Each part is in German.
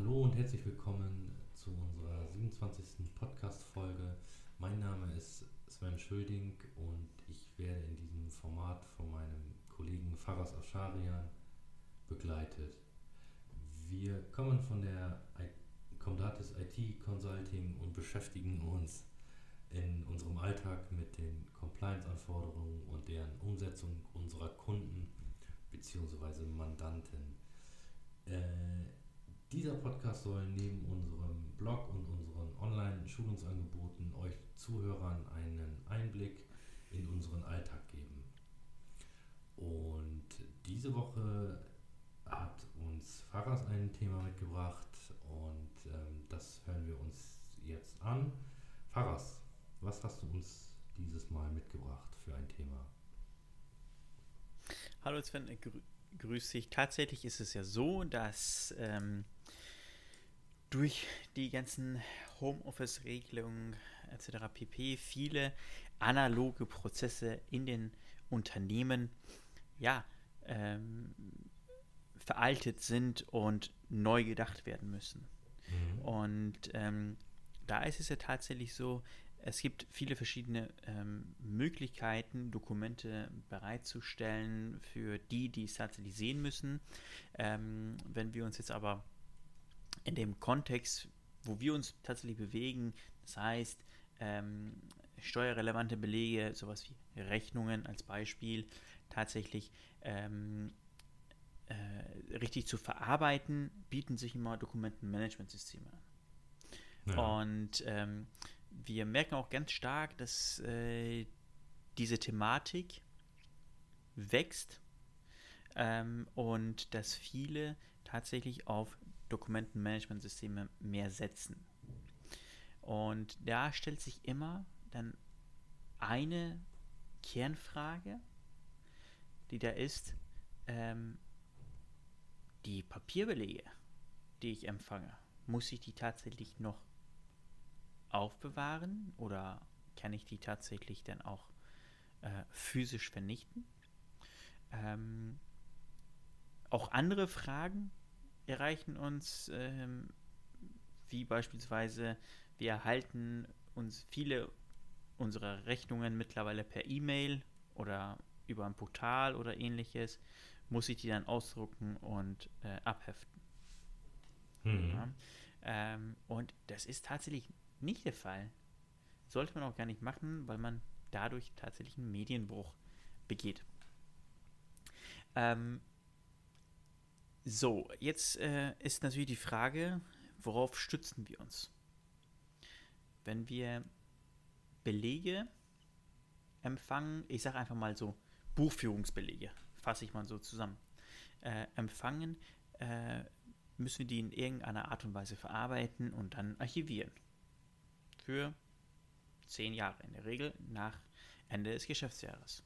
Hallo und herzlich willkommen zu unserer 27. Podcast-Folge. Mein Name ist Sven Schöding und ich werde in diesem Format von meinem Kollegen Faras Ascharian begleitet. Wir kommen von der Comdatis IT Consulting und beschäftigen uns in unserem Alltag mit den Compliance-Anforderungen und deren Umsetzung unserer Kunden bzw. Mandanten. Äh, dieser Podcast soll neben unserem Blog und unseren Online-Schulungsangeboten euch Zuhörern einen Einblick in unseren Alltag geben. Und diese Woche hat uns Faras ein Thema mitgebracht und ähm, das hören wir uns jetzt an. Faras, was hast du uns dieses Mal mitgebracht für ein Thema? Hallo Sven, grü grüß dich. Tatsächlich ist es ja so, dass ähm, durch die ganzen Homeoffice-Regelungen etc. pp. viele analoge Prozesse in den Unternehmen ja ähm, veraltet sind und neu gedacht werden müssen. Mhm. Und ähm, da ist es ja tatsächlich so, es gibt viele verschiedene ähm, Möglichkeiten, Dokumente bereitzustellen für die, die es tatsächlich sehen müssen. Ähm, wenn wir uns jetzt aber in dem Kontext, wo wir uns tatsächlich bewegen, das heißt ähm, steuerrelevante Belege, sowas wie Rechnungen als Beispiel, tatsächlich ähm, äh, richtig zu verarbeiten, bieten sich immer Dokumentenmanagementsysteme an. Ja. Und ähm, wir merken auch ganz stark, dass äh, diese Thematik wächst ähm, und dass viele tatsächlich auf Dokumentenmanagementsysteme mehr setzen. Und da stellt sich immer dann eine Kernfrage, die da ist, ähm, die Papierbelege, die ich empfange, muss ich die tatsächlich noch aufbewahren oder kann ich die tatsächlich dann auch äh, physisch vernichten? Ähm, auch andere Fragen erreichen uns, ähm, wie beispielsweise wir erhalten uns viele unserer Rechnungen mittlerweile per E-Mail oder über ein Portal oder ähnliches, muss ich die dann ausdrucken und äh, abheften. Mhm. Ja, ähm, und das ist tatsächlich nicht der Fall. Sollte man auch gar nicht machen, weil man dadurch tatsächlich einen Medienbruch begeht. Ähm, so, jetzt äh, ist natürlich die Frage, worauf stützen wir uns? Wenn wir Belege empfangen, ich sage einfach mal so Buchführungsbelege, fasse ich mal so zusammen, äh, empfangen, äh, müssen wir die in irgendeiner Art und Weise verarbeiten und dann archivieren für zehn Jahre, in der Regel nach Ende des Geschäftsjahres.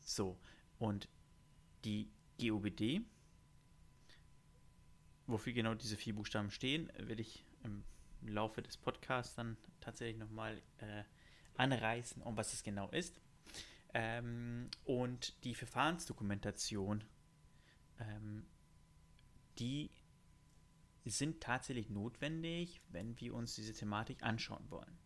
So, und die GOBD, wofür genau diese vier Buchstaben stehen, werde ich im Laufe des Podcasts dann tatsächlich nochmal äh, anreißen, um was es genau ist. Ähm, und die Verfahrensdokumentation, ähm, die sind tatsächlich notwendig, wenn wir uns diese Thematik anschauen wollen.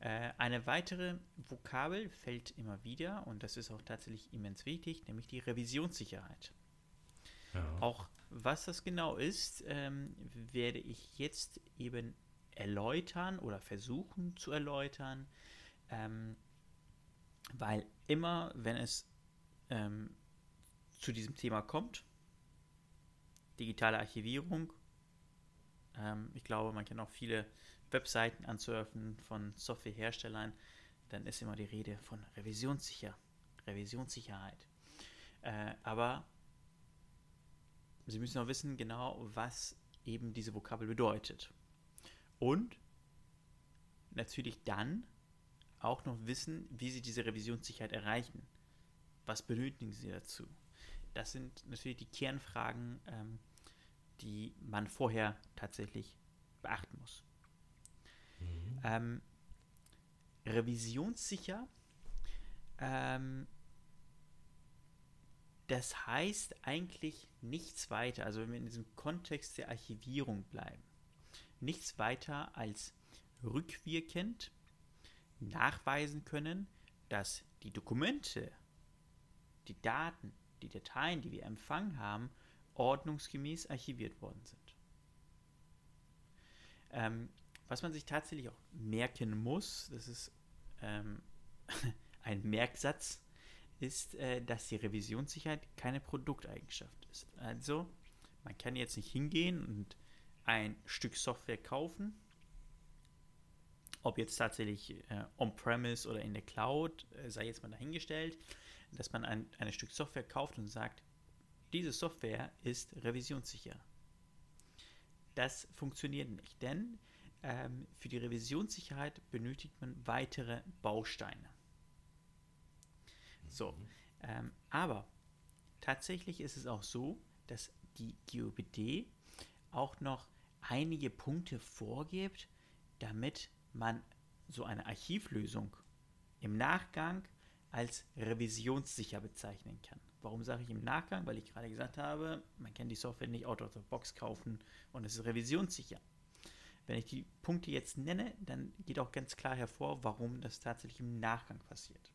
Äh, eine weitere Vokabel fällt immer wieder und das ist auch tatsächlich immens wichtig, nämlich die Revisionssicherheit. Ja. Auch was das genau ist, ähm, werde ich jetzt eben erläutern oder versuchen zu erläutern, ähm, weil immer, wenn es ähm, zu diesem Thema kommt, digitale Archivierung ähm, ich glaube, man kann auch viele Webseiten ansurfen von Softwareherstellern. Dann ist immer die Rede von Revisionssicher, Revisionssicherheit. Äh, aber Sie müssen auch wissen genau, was eben diese Vokabel bedeutet. Und natürlich dann auch noch wissen, wie Sie diese Revisionssicherheit erreichen. Was benötigen Sie dazu? Das sind natürlich die Kernfragen, ähm, die man vorher tatsächlich beachten muss. Mhm. Ähm, revisionssicher ähm, das heißt eigentlich nichts weiter, also wenn wir in diesem Kontext der Archivierung bleiben, nichts weiter als rückwirkend nachweisen können, dass die Dokumente, die Daten, die Dateien, die wir empfangen haben, ordnungsgemäß archiviert worden sind. Ähm, was man sich tatsächlich auch merken muss, das ist ähm, ein Merksatz, ist, äh, dass die Revisionssicherheit keine Produkteigenschaft ist. Also, man kann jetzt nicht hingehen und ein Stück Software kaufen, ob jetzt tatsächlich äh, on-premise oder in der Cloud, äh, sei jetzt mal dahingestellt, dass man ein, ein Stück Software kauft und sagt, diese Software ist revisionssicher. Das funktioniert nicht, denn ähm, für die Revisionssicherheit benötigt man weitere Bausteine. So, mhm. ähm, aber tatsächlich ist es auch so, dass die GOBD auch noch einige Punkte vorgibt, damit man so eine Archivlösung im Nachgang als revisionssicher bezeichnen kann. Warum sage ich im Nachgang? Weil ich gerade gesagt habe, man kann die Software nicht out of the box kaufen und es ist revisionssicher. Wenn ich die Punkte jetzt nenne, dann geht auch ganz klar hervor, warum das tatsächlich im Nachgang passiert.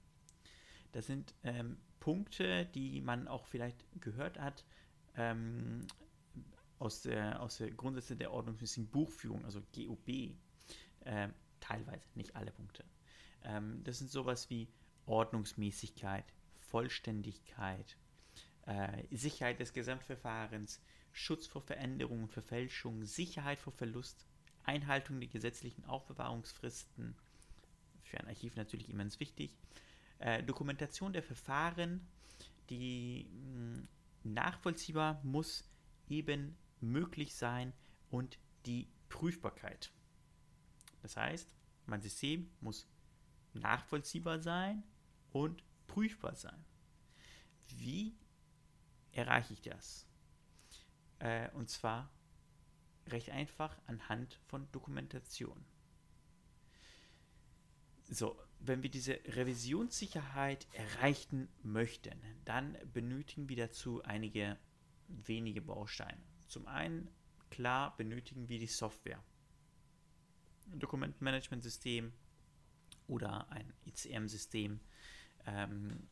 Das sind ähm, Punkte, die man auch vielleicht gehört hat ähm, aus, der, aus der Grundsätze der ordnungsmäßigen Buchführung, also GOB. Äh, teilweise, nicht alle Punkte. Ähm, das sind sowas wie Ordnungsmäßigkeit, Vollständigkeit, äh, Sicherheit des Gesamtverfahrens, Schutz vor Veränderungen und Verfälschungen, Sicherheit vor Verlust, Einhaltung der gesetzlichen Aufbewahrungsfristen, für ein Archiv natürlich immens wichtig, äh, Dokumentation der Verfahren, die mh, hm, nachvollziehbar muss eben möglich sein und die Prüfbarkeit. Das heißt, mein System muss nachvollziehbar sein und prüfbar sein. Wie erreiche ich das? Äh, und zwar recht einfach anhand von Dokumentation. So, wenn wir diese Revisionssicherheit erreichen möchten, dann benötigen wir dazu einige wenige Bausteine. Zum einen, klar, benötigen wir die Software. Ein Dokumentenmanagementsystem oder ein ICM-System. Ähm,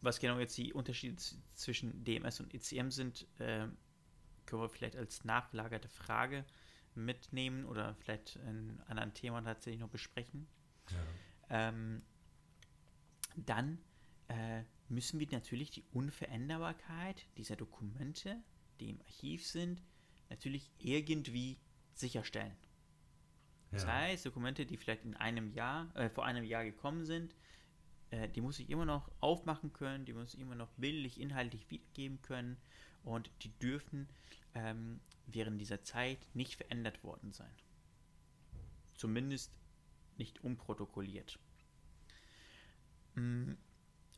was genau jetzt die Unterschiede zwischen DMS und ICM sind, äh, können wir vielleicht als nachgelagerte Frage mitnehmen oder vielleicht in anderen Thema tatsächlich noch besprechen. Ja. Ähm, dann äh, müssen wir natürlich die Unveränderbarkeit dieser Dokumente, die im Archiv sind, natürlich irgendwie sicherstellen. Das ja. heißt, Dokumente, die vielleicht in einem Jahr, äh, vor einem Jahr gekommen sind, äh, die muss ich immer noch aufmachen können, die muss ich immer noch bildlich, inhaltlich wiedergeben können und die dürfen ähm, während dieser Zeit nicht verändert worden sein. Zumindest nicht umprotokolliert. Mm,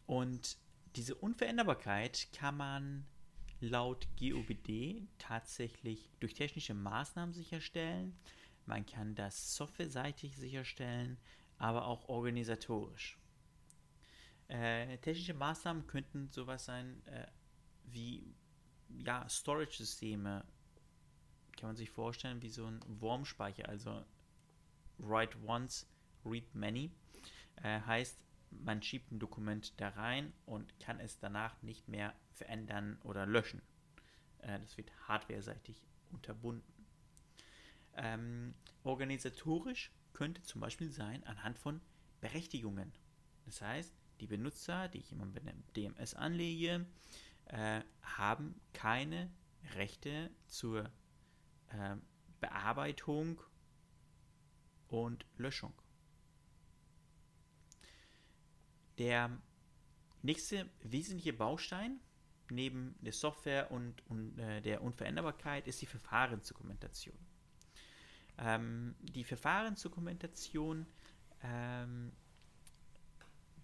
und diese Unveränderbarkeit kann man laut GOBD tatsächlich durch technische Maßnahmen sicherstellen. Man kann das softwareseitig sicherstellen, aber auch organisatorisch. Äh, technische Maßnahmen könnten sowas sein äh, wie ja, Storage-Systeme kann man sich vorstellen wie so ein Wurmspeicher, also write once, read many. Äh, heißt, man schiebt ein Dokument da rein und kann es danach nicht mehr verändern oder löschen. Äh, das wird hardware-seitig unterbunden. Ähm, organisatorisch könnte zum Beispiel sein anhand von Berechtigungen. Das heißt, die Benutzer, die ich immer mit dem DMS anlege, äh, haben keine Rechte zur äh, Bearbeitung und Löschung. Der nächste wesentliche Baustein neben der Software und, und äh, der Unveränderbarkeit ist die Verfahrensdokumentation. Ähm, die Verfahrensdokumentation ähm,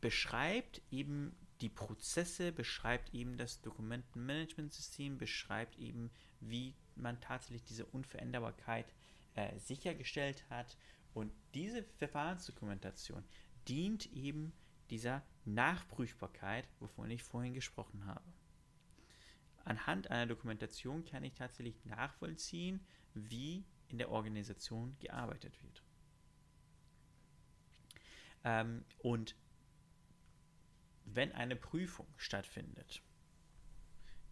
beschreibt eben die Prozesse, beschreibt eben das Dokumentenmanagementsystem, beschreibt eben, wie man tatsächlich diese Unveränderbarkeit äh, sichergestellt hat. Und diese Verfahrensdokumentation dient eben dieser Nachprüfbarkeit, wovon ich vorhin gesprochen habe. Anhand einer Dokumentation kann ich tatsächlich nachvollziehen, wie in der Organisation gearbeitet wird. Ähm, und wenn eine Prüfung stattfindet,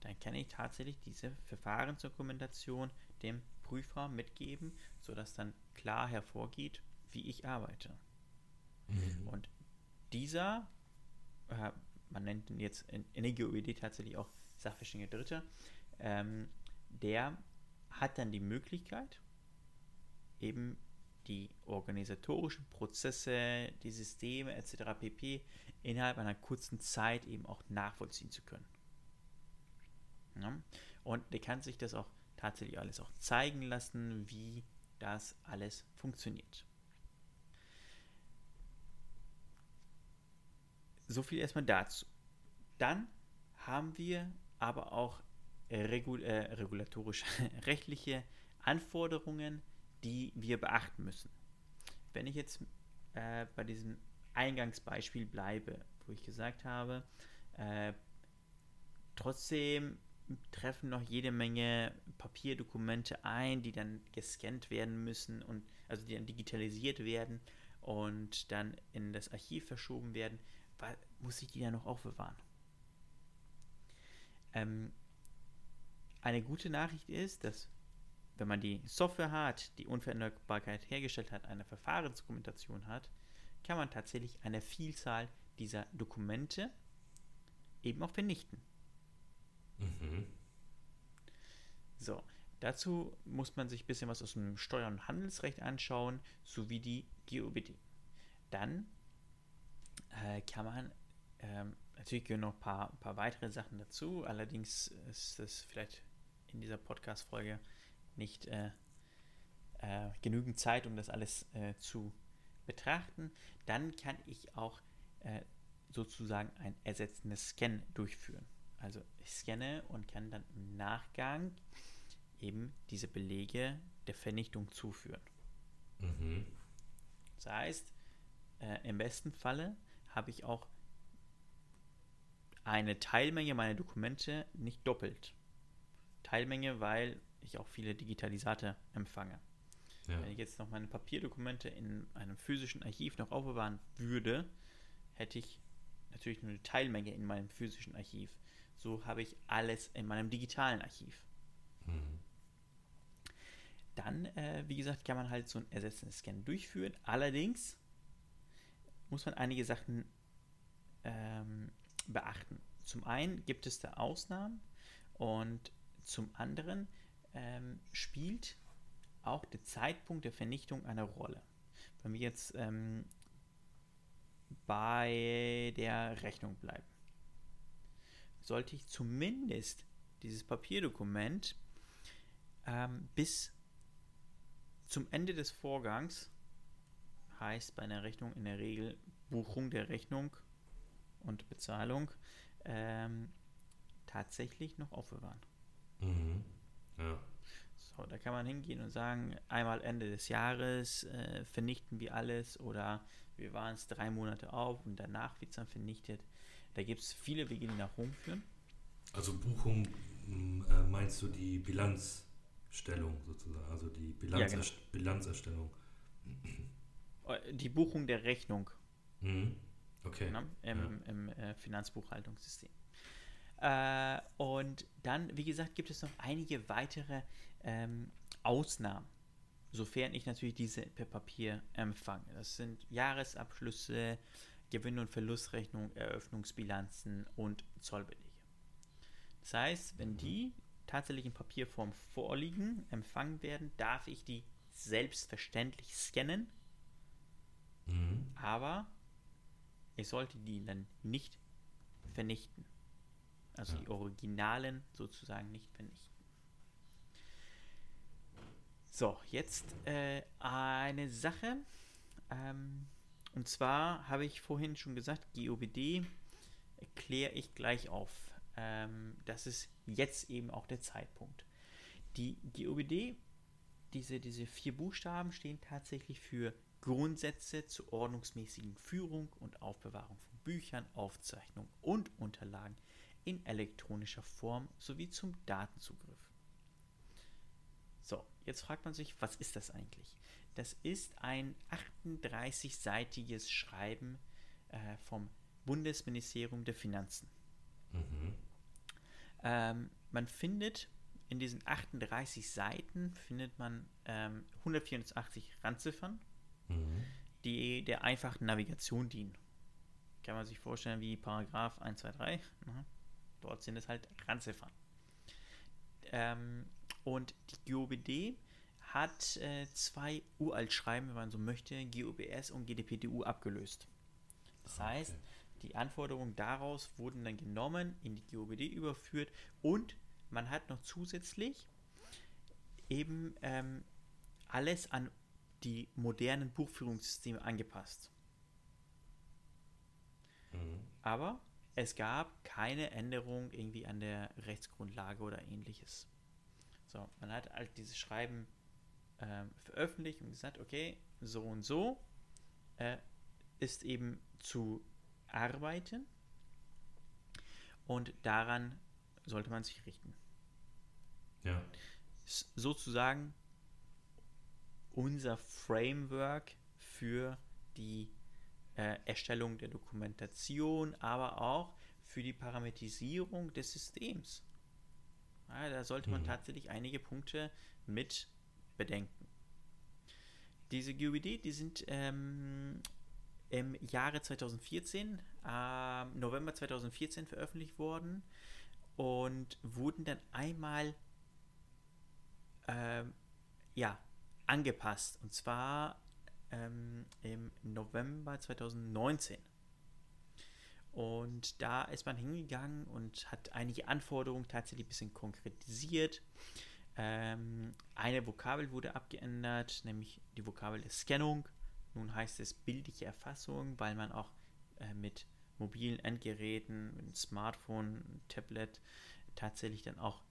dann kann ich tatsächlich diese Verfahrensdokumentation dem Prüfer mitgeben, sodass dann klar hervorgeht, wie ich arbeite. Mhm. Und dieser, äh, man nennt ihn jetzt in, in der GOED tatsächlich auch Sachverständiger Dritter, ähm, der hat dann die Möglichkeit, eben die organisatorischen Prozesse, die Systeme etc. pp. innerhalb einer kurzen Zeit eben auch nachvollziehen zu können. Ja? Und der kann sich das auch tatsächlich alles auch zeigen lassen, wie das alles funktioniert. So viel erstmal dazu. Dann haben wir aber auch regul äh, regulatorische, rechtliche Anforderungen, die wir beachten müssen. Wenn ich jetzt äh, bei diesem Eingangsbeispiel bleibe, wo ich gesagt habe, äh, trotzdem treffen noch jede Menge Papierdokumente ein, die dann gescannt werden müssen und also die dann digitalisiert werden und dann in das Archiv verschoben werden, weil, muss ich die dann noch aufbewahren. Ähm, eine gute Nachricht ist, dass wenn man die Software hat, die Unveränderbarkeit hergestellt hat, eine Verfahrensdokumentation hat, kann man tatsächlich eine Vielzahl dieser Dokumente eben auch vernichten. Mhm. So, dazu muss man sich ein bisschen was aus dem Steuer- und Handelsrecht anschauen, sowie die GOBD. Dann äh, kann man, ähm, natürlich gehören noch ein paar, ein paar weitere Sachen dazu, allerdings ist das vielleicht in dieser Podcast-Folge nicht äh, äh, genügend Zeit, um das alles äh, zu betrachten. Dann kann ich auch äh, sozusagen ein ersetzendes Scan durchführen. Also ich scanne und kann dann im Nachgang eben diese Belege der Vernichtung zuführen. Mhm. Das heißt, äh, im besten Falle habe ich auch eine Teilmenge meiner Dokumente nicht doppelt. Teilmenge, weil ich auch viele Digitalisate empfange. Ja. Wenn ich jetzt noch meine Papierdokumente in einem physischen Archiv noch aufbewahren würde, hätte ich natürlich nur eine Teilmenge in meinem physischen Archiv. So habe ich alles in meinem digitalen Archiv. Mhm. Dann, äh, wie gesagt, kann man halt so einen ersetzenden Scan durchführen. Allerdings muss man einige Sachen ähm, beachten. Zum einen gibt es da Ausnahmen und zum anderen ähm, spielt auch der Zeitpunkt der Vernichtung eine Rolle. Wenn wir jetzt ähm, bei der Rechnung bleiben, sollte ich zumindest dieses Papierdokument ähm, bis zum Ende des Vorgangs, heißt bei einer Rechnung in der Regel Buchung der Rechnung und Bezahlung, ähm, tatsächlich noch aufbewahren. Mhm. Ja. So, da kann man hingehen und sagen, einmal Ende des Jahres äh, vernichten wir alles oder wir waren es drei Monate auf und danach wird es dann vernichtet. Da gibt es viele Wege, die nach Rom führen. Also Buchung äh, meinst du die Bilanzstellung sozusagen, also die Bilanz ja, genau. Bilanzerstellung. Äh, die Buchung der Rechnung. Mhm. Okay. Ne? Im, ja. im äh, Finanzbuchhaltungssystem. Äh, und dann, wie gesagt, gibt es noch einige weitere ähm, Ausnahmen, sofern ich natürlich diese per Papier empfange. Das sind Jahresabschlüsse, Gewinn- und Verlustrechnung, Eröffnungsbilanzen und Zollbelege. Das heißt, wenn die tatsächlich in Papierform vorliegen, empfangen werden, darf ich die selbstverständlich scannen, mhm. aber ich sollte die dann nicht vernichten. Also die Originalen sozusagen nicht vernichten. So, jetzt äh, eine Sache. Ähm, und zwar habe ich vorhin schon gesagt, GOBD erkläre ich gleich auf. Ähm, das ist jetzt eben auch der Zeitpunkt. Die GOBD, diese, diese vier Buchstaben stehen tatsächlich für Grundsätze zur ordnungsmäßigen Führung und Aufbewahrung von Büchern, Aufzeichnungen und Unterlagen in elektronischer Form sowie zum Datenzugriff. So, jetzt fragt man sich, was ist das eigentlich? Das ist ein 38-seitiges Schreiben äh, vom Bundesministerium der Finanzen. Mhm. Ähm, man findet in diesen 38 Seiten findet man ähm, 184 Randziffern, mhm. die der einfachen Navigation dienen. Kann man sich vorstellen wie Paragraph 123. Ne? Dort sind es halt Randziffern. Ähm, und die GOBD hat äh, zwei Uraltschreiben, wenn man so möchte, GOBS und GDPDU abgelöst. Das okay. heißt, die Anforderungen daraus wurden dann genommen, in die GOBD überführt und man hat noch zusätzlich eben ähm, alles an die modernen Buchführungssysteme angepasst. Mhm. Aber es gab keine Änderung irgendwie an der Rechtsgrundlage oder ähnliches. So, man hat halt dieses Schreiben äh, veröffentlicht und gesagt, okay, so und so äh, ist eben zu arbeiten und daran sollte man sich richten. Ja. Ist sozusagen unser Framework für die äh, Erstellung der Dokumentation, aber auch für die Parametrisierung des Systems. Ja, da sollte man mhm. tatsächlich einige Punkte mit bedenken. Diese GUBD, die sind ähm, im Jahre 2014, äh, November 2014 veröffentlicht worden und wurden dann einmal äh, ja, angepasst. Und zwar ähm, im November 2019. Und da ist man hingegangen und hat einige Anforderungen tatsächlich ein bisschen konkretisiert. Ähm, eine Vokabel wurde abgeändert, nämlich die Vokabel der Scannung. Nun heißt es bildliche Erfassung, weil man auch äh, mit mobilen Endgeräten, mit einem Smartphone, einem Tablet tatsächlich dann auch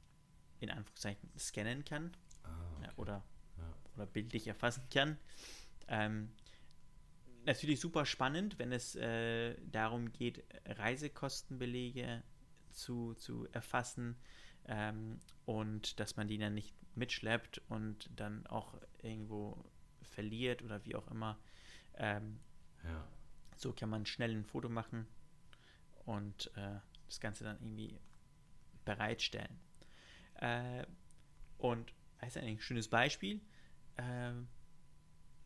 in Anführungszeichen scannen kann ah, okay. oder, ja. oder bildlich erfassen kann. Ähm, natürlich super spannend, wenn es äh, darum geht, Reisekostenbelege zu, zu erfassen ähm, und dass man die dann nicht mitschleppt und dann auch irgendwo verliert oder wie auch immer. Ähm, ja. So kann man schnell ein Foto machen und äh, das Ganze dann irgendwie bereitstellen. Äh, und das ist ein schönes Beispiel. Äh,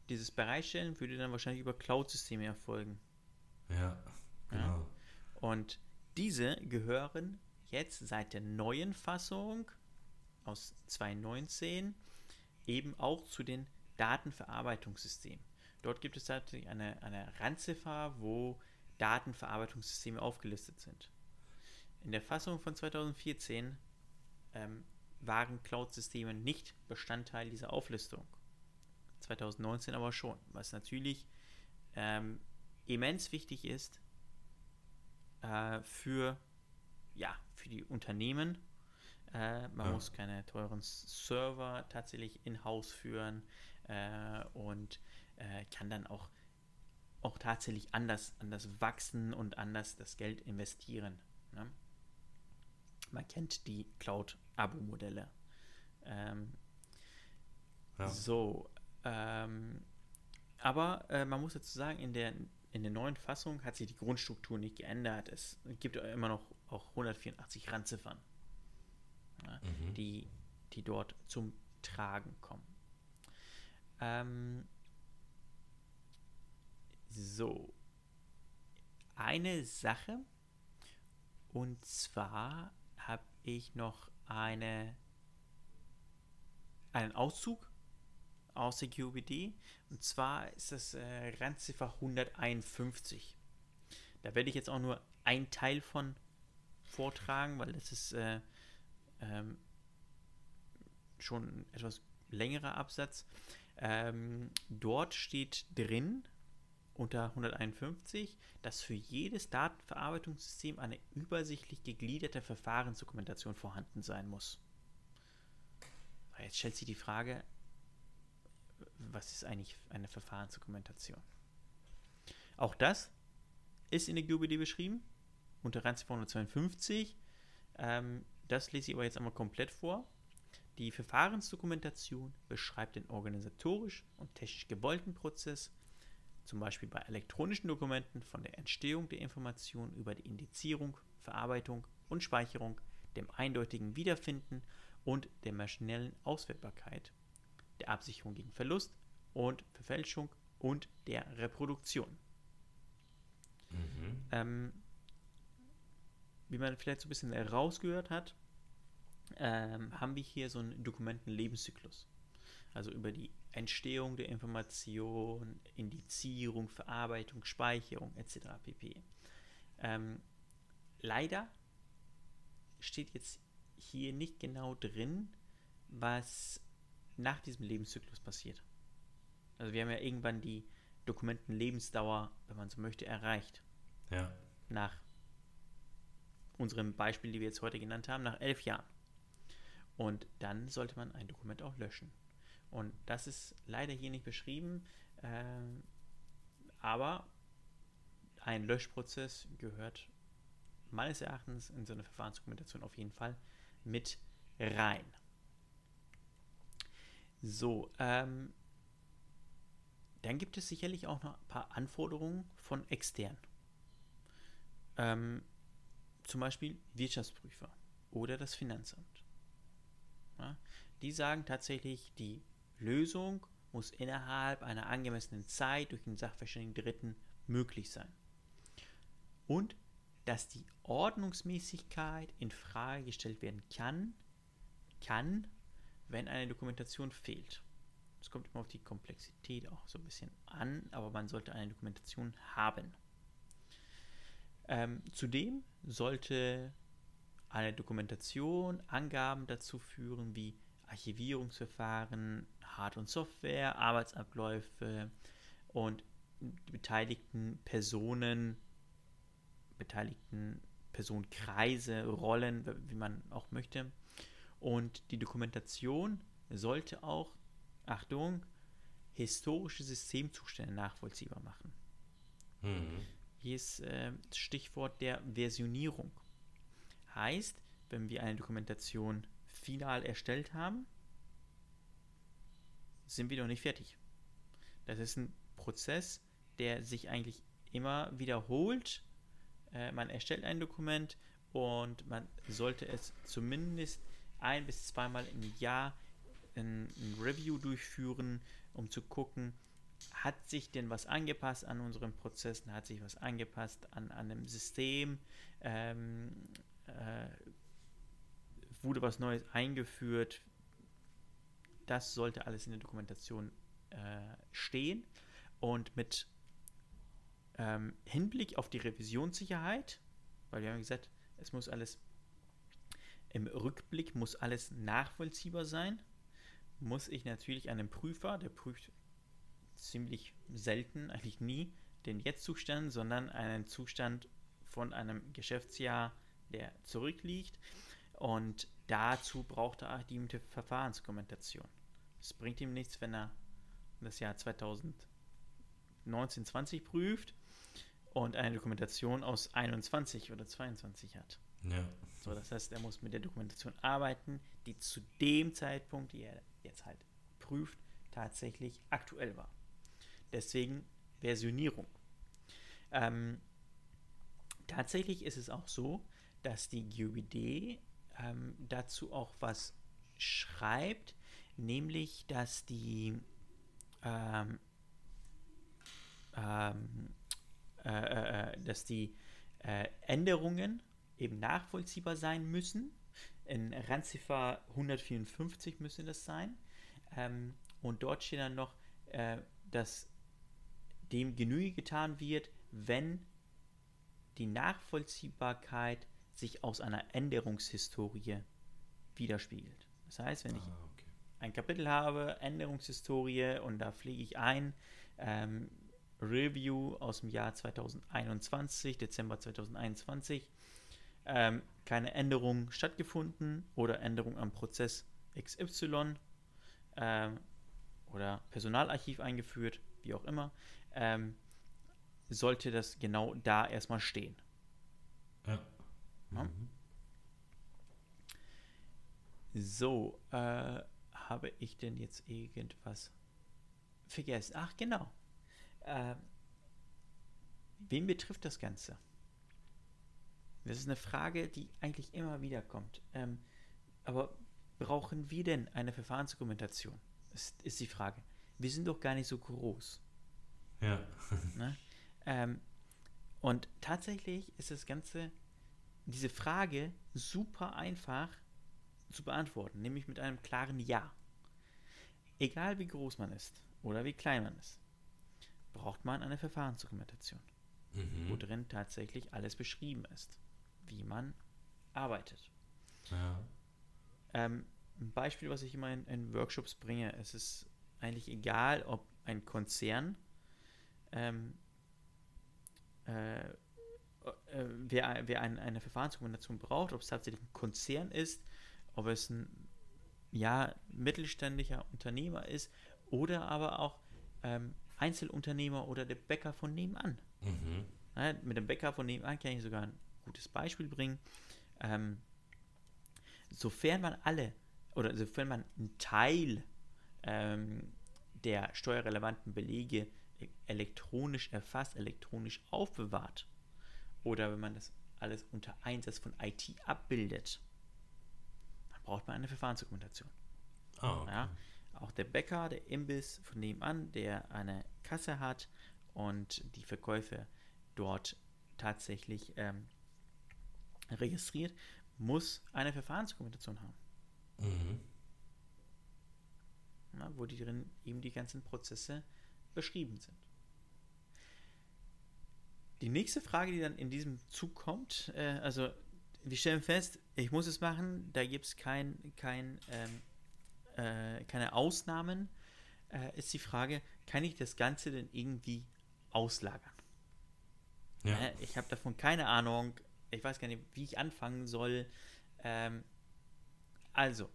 dieses Bereitstellen würde dann wahrscheinlich über Cloud-Systeme erfolgen. Ja, genau. Ja? Und diese gehören jetzt seit der neuen Fassung aus 2019 eben auch zu den Datenverarbeitungssystemen. Dort gibt es tatsächlich eine, eine Randziffer, wo Datenverarbeitungssysteme aufgelistet sind. In der Fassung von 2014 ähm, waren Cloud-Systeme nicht Bestandteil dieser Auflistung. 2019 aber schon, was natürlich ähm, immens wichtig ist äh, für, ja, für die Unternehmen. Äh, man ja. muss keine teuren Server tatsächlich in-house führen äh, und äh, kann dann auch, auch tatsächlich anders, anders wachsen und anders das Geld investieren. Ne? Man kennt die Cloud-Abo-Modelle. Ähm, ja. So, ähm, aber äh, man muss dazu sagen, in der, in der neuen Fassung hat sich die Grundstruktur nicht geändert. Es gibt immer noch auch 184 Randziffern, ja, mhm. die, die dort zum Tragen kommen. Ähm, so, eine Sache, und zwar habe ich noch eine, einen Auszug aus der QBD. Und zwar ist das äh, Randziffer 151. Da werde ich jetzt auch nur ein Teil von vortragen, weil das ist äh, ähm, schon ein etwas längerer Absatz. Ähm, dort steht drin unter 151, dass für jedes Datenverarbeitungssystem eine übersichtlich gegliederte Verfahrensdokumentation vorhanden sein muss. Jetzt stellt sich die Frage, was ist eigentlich eine Verfahrensdokumentation? Auch das ist in der GUBD beschrieben, unter Rand 252. Ähm, das lese ich aber jetzt einmal komplett vor. Die Verfahrensdokumentation beschreibt den organisatorisch und technisch gewollten Prozess, zum Beispiel bei elektronischen Dokumenten von der Entstehung der Information über die Indizierung, Verarbeitung und Speicherung, dem eindeutigen Wiederfinden und der maschinellen Auswertbarkeit, der Absicherung gegen Verlust und Verfälschung und der Reproduktion. Mhm. Ähm, wie man vielleicht so ein bisschen herausgehört hat, ähm, haben wir hier so einen Dokumentenlebenszyklus. Also über die Entstehung der Information, Indizierung, Verarbeitung, Speicherung etc. pp. Ähm, leider steht jetzt hier nicht genau drin, was nach diesem Lebenszyklus passiert. Also wir haben ja irgendwann die Dokumentenlebensdauer, wenn man so möchte, erreicht. Ja. Nach unserem Beispiel, die wir jetzt heute genannt haben, nach elf Jahren. Und dann sollte man ein Dokument auch löschen. Und das ist leider hier nicht beschrieben, äh, aber ein Löschprozess gehört meines Erachtens in so eine Verfahrensdokumentation auf jeden Fall mit rein. So, ähm, dann gibt es sicherlich auch noch ein paar Anforderungen von extern. Ähm, zum Beispiel Wirtschaftsprüfer oder das Finanzamt. Ja, die sagen tatsächlich, die Lösung muss innerhalb einer angemessenen Zeit durch den Sachverständigen Dritten möglich sein. Und dass die Ordnungsmäßigkeit in Frage gestellt werden kann, kann, wenn eine Dokumentation fehlt. Es kommt immer auf die Komplexität auch so ein bisschen an, aber man sollte eine Dokumentation haben. Ähm, zudem sollte eine Dokumentation Angaben dazu führen wie Archivierungsverfahren, Hard- und Software, Arbeitsabläufe und die beteiligten Personen, beteiligten Personenkreise, Rollen, wie man auch möchte. Und die Dokumentation sollte auch, Achtung, historische Systemzustände nachvollziehbar machen. Mhm. Hier ist äh, das Stichwort der Versionierung. Heißt, wenn wir eine Dokumentation final erstellt haben, sind wir noch nicht fertig. Das ist ein Prozess, der sich eigentlich immer wiederholt. Äh, man erstellt ein Dokument und man sollte es zumindest ein bis zweimal im Jahr ein, ein Review durchführen, um zu gucken, hat sich denn was angepasst an unseren Prozessen, hat sich was angepasst an, an einem System, ähm, äh, wurde was Neues eingeführt. Das sollte alles in der Dokumentation äh, stehen. Und mit ähm, Hinblick auf die Revisionssicherheit, weil wir haben gesagt, es muss alles im Rückblick muss alles nachvollziehbar sein, muss ich natürlich einem Prüfer, der prüft ziemlich selten, eigentlich nie, den Jetzt-Zustand, sondern einen Zustand von einem Geschäftsjahr, der zurückliegt. Und dazu braucht er die Verfahrensdokumentation. Es bringt ihm nichts, wenn er das Jahr 2019, 20 prüft und eine Dokumentation aus 21 oder 22 hat. Ja. So, das heißt, er muss mit der Dokumentation arbeiten, die zu dem Zeitpunkt, die er jetzt halt prüft, tatsächlich aktuell war. Deswegen Versionierung. Ähm, tatsächlich ist es auch so, dass die GUBD ähm, dazu auch was schreibt, nämlich dass die ähm, ähm äh, äh, äh, dass die äh, Änderungen eben nachvollziehbar sein müssen. In Randziffer 154 müsste das sein. Ähm, und dort steht dann noch, äh, dass dem Genüge getan wird, wenn die Nachvollziehbarkeit sich aus einer Änderungshistorie widerspiegelt. Das heißt, wenn ich ah, okay. ein Kapitel habe, Änderungshistorie, und da pflege ich ein, ähm, Review aus dem Jahr 2021, Dezember 2021, ähm, keine Änderung stattgefunden oder Änderung am Prozess XY ähm, oder Personalarchiv eingeführt, wie auch immer, ähm, sollte das genau da erstmal stehen. Ja. Ja. Mhm. So, äh, habe ich denn jetzt irgendwas vergessen? Ach, genau. Äh, wen betrifft das Ganze? Das ist eine Frage, die eigentlich immer wieder kommt. Ähm, aber brauchen wir denn eine Verfahrensdokumentation? Das ist die Frage. Wir sind doch gar nicht so groß. Ja. Ne? Ähm, und tatsächlich ist das Ganze, diese Frage super einfach zu beantworten, nämlich mit einem klaren Ja. Egal wie groß man ist oder wie klein man ist, braucht man eine Verfahrensdokumentation, wo Mhm. drin tatsächlich alles beschrieben ist, wie man arbeitet. Ja. Ähm, ein Beispiel, was ich immer in, in Workshops bringe, es ist eigentlich egal, ob ein Konzern, ähm, äh, äh, wer, wer ein, eine Verfahrensdokumentation braucht, ob es tatsächlich ein Konzern ist, ob es ein ja, mittelständischer Unternehmer ist oder aber auch ähm, Einzelunternehmer oder der Bäcker von nebenan. Mhm. Ja, mit dem Bäcker von nebenan kann ich sogar ein gutes Beispiel bringen. Ähm, sofern man alle oder sofern man einen Teil ähm, der steuerrelevanten Belege elektronisch erfasst, elektronisch aufbewahrt oder wenn man das alles unter Einsatz von IT abbildet, dann braucht man eine Verfahrensdokumentation. Ah, okay. Ja, auch der Bäcker, der Imbiss von nebenan, der eine Kasse hat und die Verkäufe dort tatsächlich ähm, registriert, muss eine Verfahrensdokumentation haben, Mhm. ja, wo die drin eben die ganzen Prozesse beschrieben sind. Die nächste Frage, die dann in diesem Zug kommt, äh, also wir stellen fest, ich muss es machen, da gibt es kein, kein, ähm, äh, keine Ausnahmen, äh, ist die Frage, kann ich das Ganze denn irgendwie auslagern? Ja. Ich habe davon keine Ahnung. Ich weiß gar nicht, wie ich anfangen soll. Ähm, also,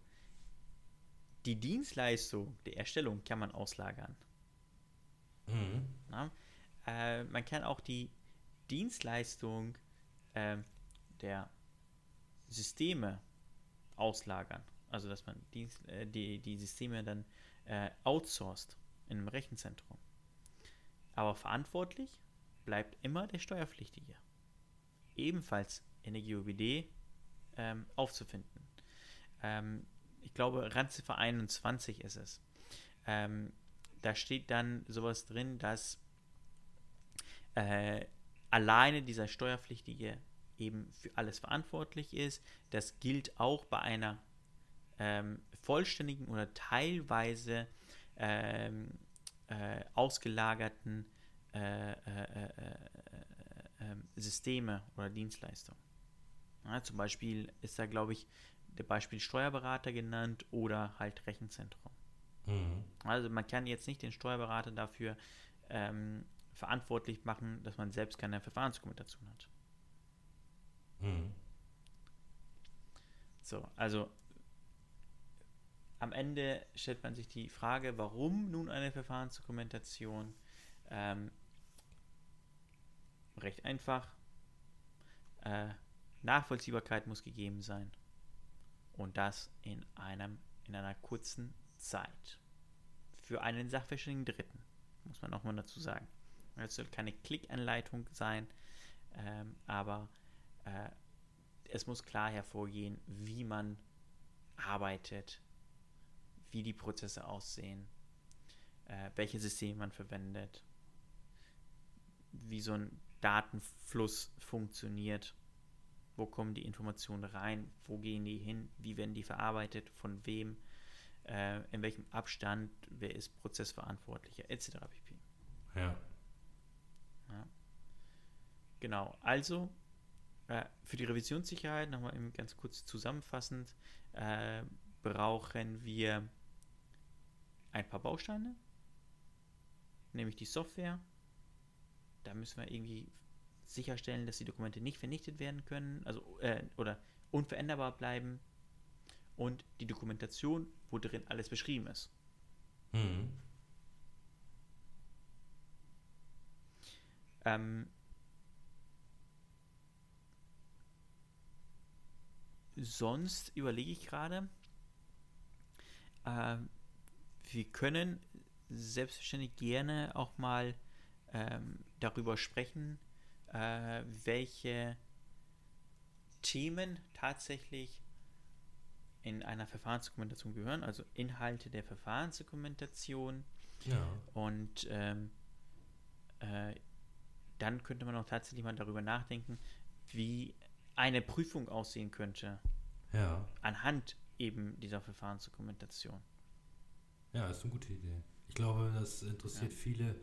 die Dienstleistung der Erstellung kann man auslagern. Mhm. Äh, man kann auch die Dienstleistung ähm, der Systeme auslagern. Also, dass man Dienst, äh, die, die Systeme dann äh, outsourced in einem Rechenzentrum. Aber verantwortlich bleibt immer der Steuerpflichtige. Ebenfalls in der GOBD ähm, aufzufinden. Ähm, ich glaube, Randziffer 21 ist es. Ähm, da steht dann sowas drin, dass äh, alleine dieser Steuerpflichtige eben für alles verantwortlich ist. Das gilt auch bei einer ähm, vollständigen oder teilweise ähm, äh, ausgelagerten äh, äh, äh, äh, äh, Systeme oder Dienstleistungen. Ja, zum Beispiel ist da, glaube ich, der Beispiel Steuerberater genannt oder halt Rechenzentrum. Mhm. Also man kann jetzt nicht den Steuerberater dafür ähm, verantwortlich machen, dass man selbst keine Verfahrensdokumentation hat. Mhm. So, also am Ende stellt man sich die Frage, warum nun eine Verfahrensdokumentation? Ähm, recht einfach. Äh, Nachvollziehbarkeit muss gegeben sein. Und das in einem in einer kurzen Zeit. Für einen sachverständigen Dritten, muss man nochmal dazu sagen. Es soll keine Klickanleitung sein, ähm, aber äh, es muss klar hervorgehen, wie man arbeitet, wie die Prozesse aussehen, äh, welche Systeme man verwendet, wie so ein Datenfluss funktioniert, wo kommen die Informationen rein, wo gehen die hin, wie werden die verarbeitet, von wem, äh, in welchem Abstand, wer ist Prozessverantwortlicher, etc. pp. Ja. Genau, also äh, für die Revisionssicherheit, nochmal eben ganz kurz zusammenfassend, äh, brauchen wir ein paar Bausteine, nämlich die Software. Da müssen wir irgendwie sicherstellen, dass die Dokumente nicht vernichtet werden können, also äh, oder unveränderbar bleiben. Und die Dokumentation, wo drin alles beschrieben ist. Mhm. Ähm, sonst überlege ich gerade, äh, wir können selbstverständlich gerne auch mal ähm, darüber sprechen, äh, welche Themen tatsächlich in einer Verfahrensdokumentation gehören, also Inhalte der Verfahrensdokumentation. Ja. Und ähm, äh, dann könnte man auch tatsächlich mal darüber nachdenken, wie eine Prüfung aussehen könnte. Ja. Anhand eben dieser Verfahrensdokumentation. Ja, ist eine gute Idee. Ich glaube, das interessiert Ja. viele,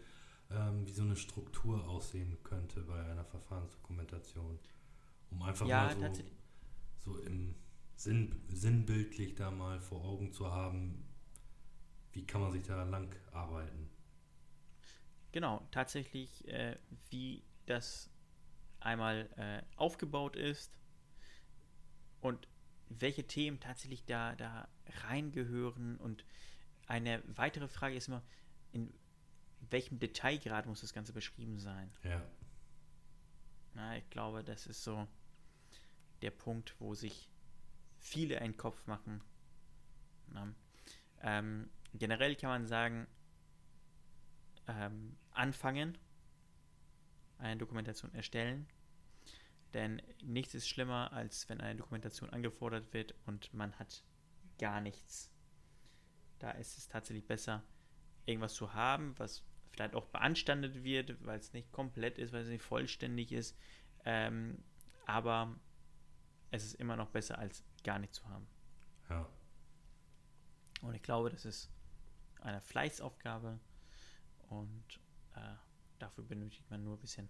ähm, wie so eine Struktur aussehen könnte bei einer Verfahrensdokumentation. Um einfach Ja, mal so, so im Sinn, sinnbildlich da mal vor Augen zu haben, wie kann man sich da lang arbeiten. Genau, tatsächlich, äh, wie das einmal äh, aufgebaut ist und welche Themen tatsächlich da, da reingehören. Und eine weitere Frage ist immer, in welchem Detailgrad muss das Ganze beschrieben sein? Ja. Na, ich glaube, das ist so der Punkt, wo sich viele einen Kopf machen. Ähm, generell kann man sagen, ähm, anfangen, eine Dokumentation erstellen. Denn nichts ist schlimmer, als wenn eine Dokumentation angefordert wird und man hat gar nichts. Da ist es tatsächlich besser, irgendwas zu haben, was vielleicht auch beanstandet wird, weil es nicht komplett ist, weil es nicht vollständig ist. Ähm, aber es ist immer noch besser, als gar nichts zu haben. Ja. Und ich glaube, das ist eine Fleißaufgabe und äh, dafür benötigt man nur ein bisschen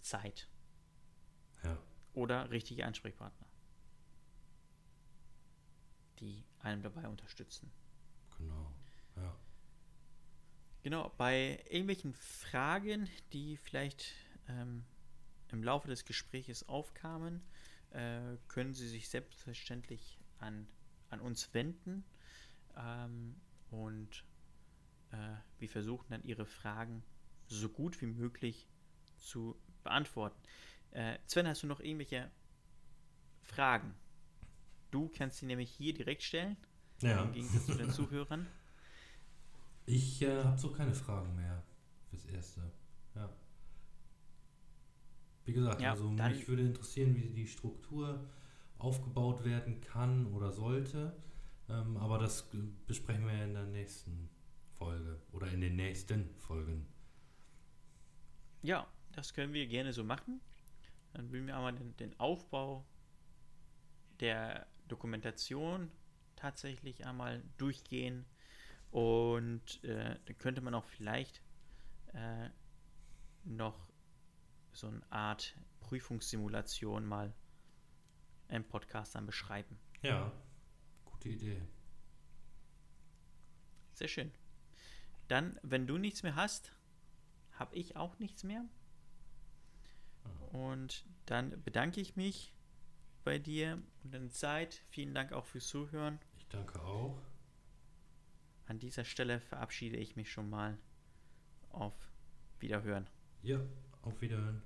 Zeit Ja. oder richtige Ansprechpartner, die einem dabei unterstützen. Genau. Ja. Genau, bei irgendwelchen Fragen, die vielleicht ähm, im Laufe des Gespräches aufkamen, äh, können Sie sich selbstverständlich an, an uns wenden ähm, und äh, wir versuchen dann Ihre Fragen so gut wie möglich zu beantworten. Äh, Sven, hast du noch irgendwelche Fragen? Du kannst sie nämlich hier direkt stellen, Ja. im Gegensatz zu den Zuhörern. Ich äh, habe so keine Fragen mehr fürs Erste. Ja. Wie gesagt, Ja, also mich würde interessieren, wie die Struktur aufgebaut werden kann oder sollte. Ähm, aber das besprechen wir in der nächsten Folge oder in den nächsten Folgen. Ja, das können wir gerne so machen. Dann würden wir einmal den, den Aufbau der Dokumentation tatsächlich einmal durchgehen und äh, dann könnte man auch vielleicht äh, noch so eine Art Prüfungssimulation mal im Podcast dann beschreiben. Ja, gute Idee. Sehr schön. Dann, wenn du nichts mehr hast, habe ich auch nichts mehr. Und dann bedanke ich mich bei dir und deine Zeit. Vielen Dank auch fürs Zuhören. Ich danke auch. An dieser Stelle verabschiede ich mich schon mal. Auf Wiederhören. Ja, auf Wiederhören.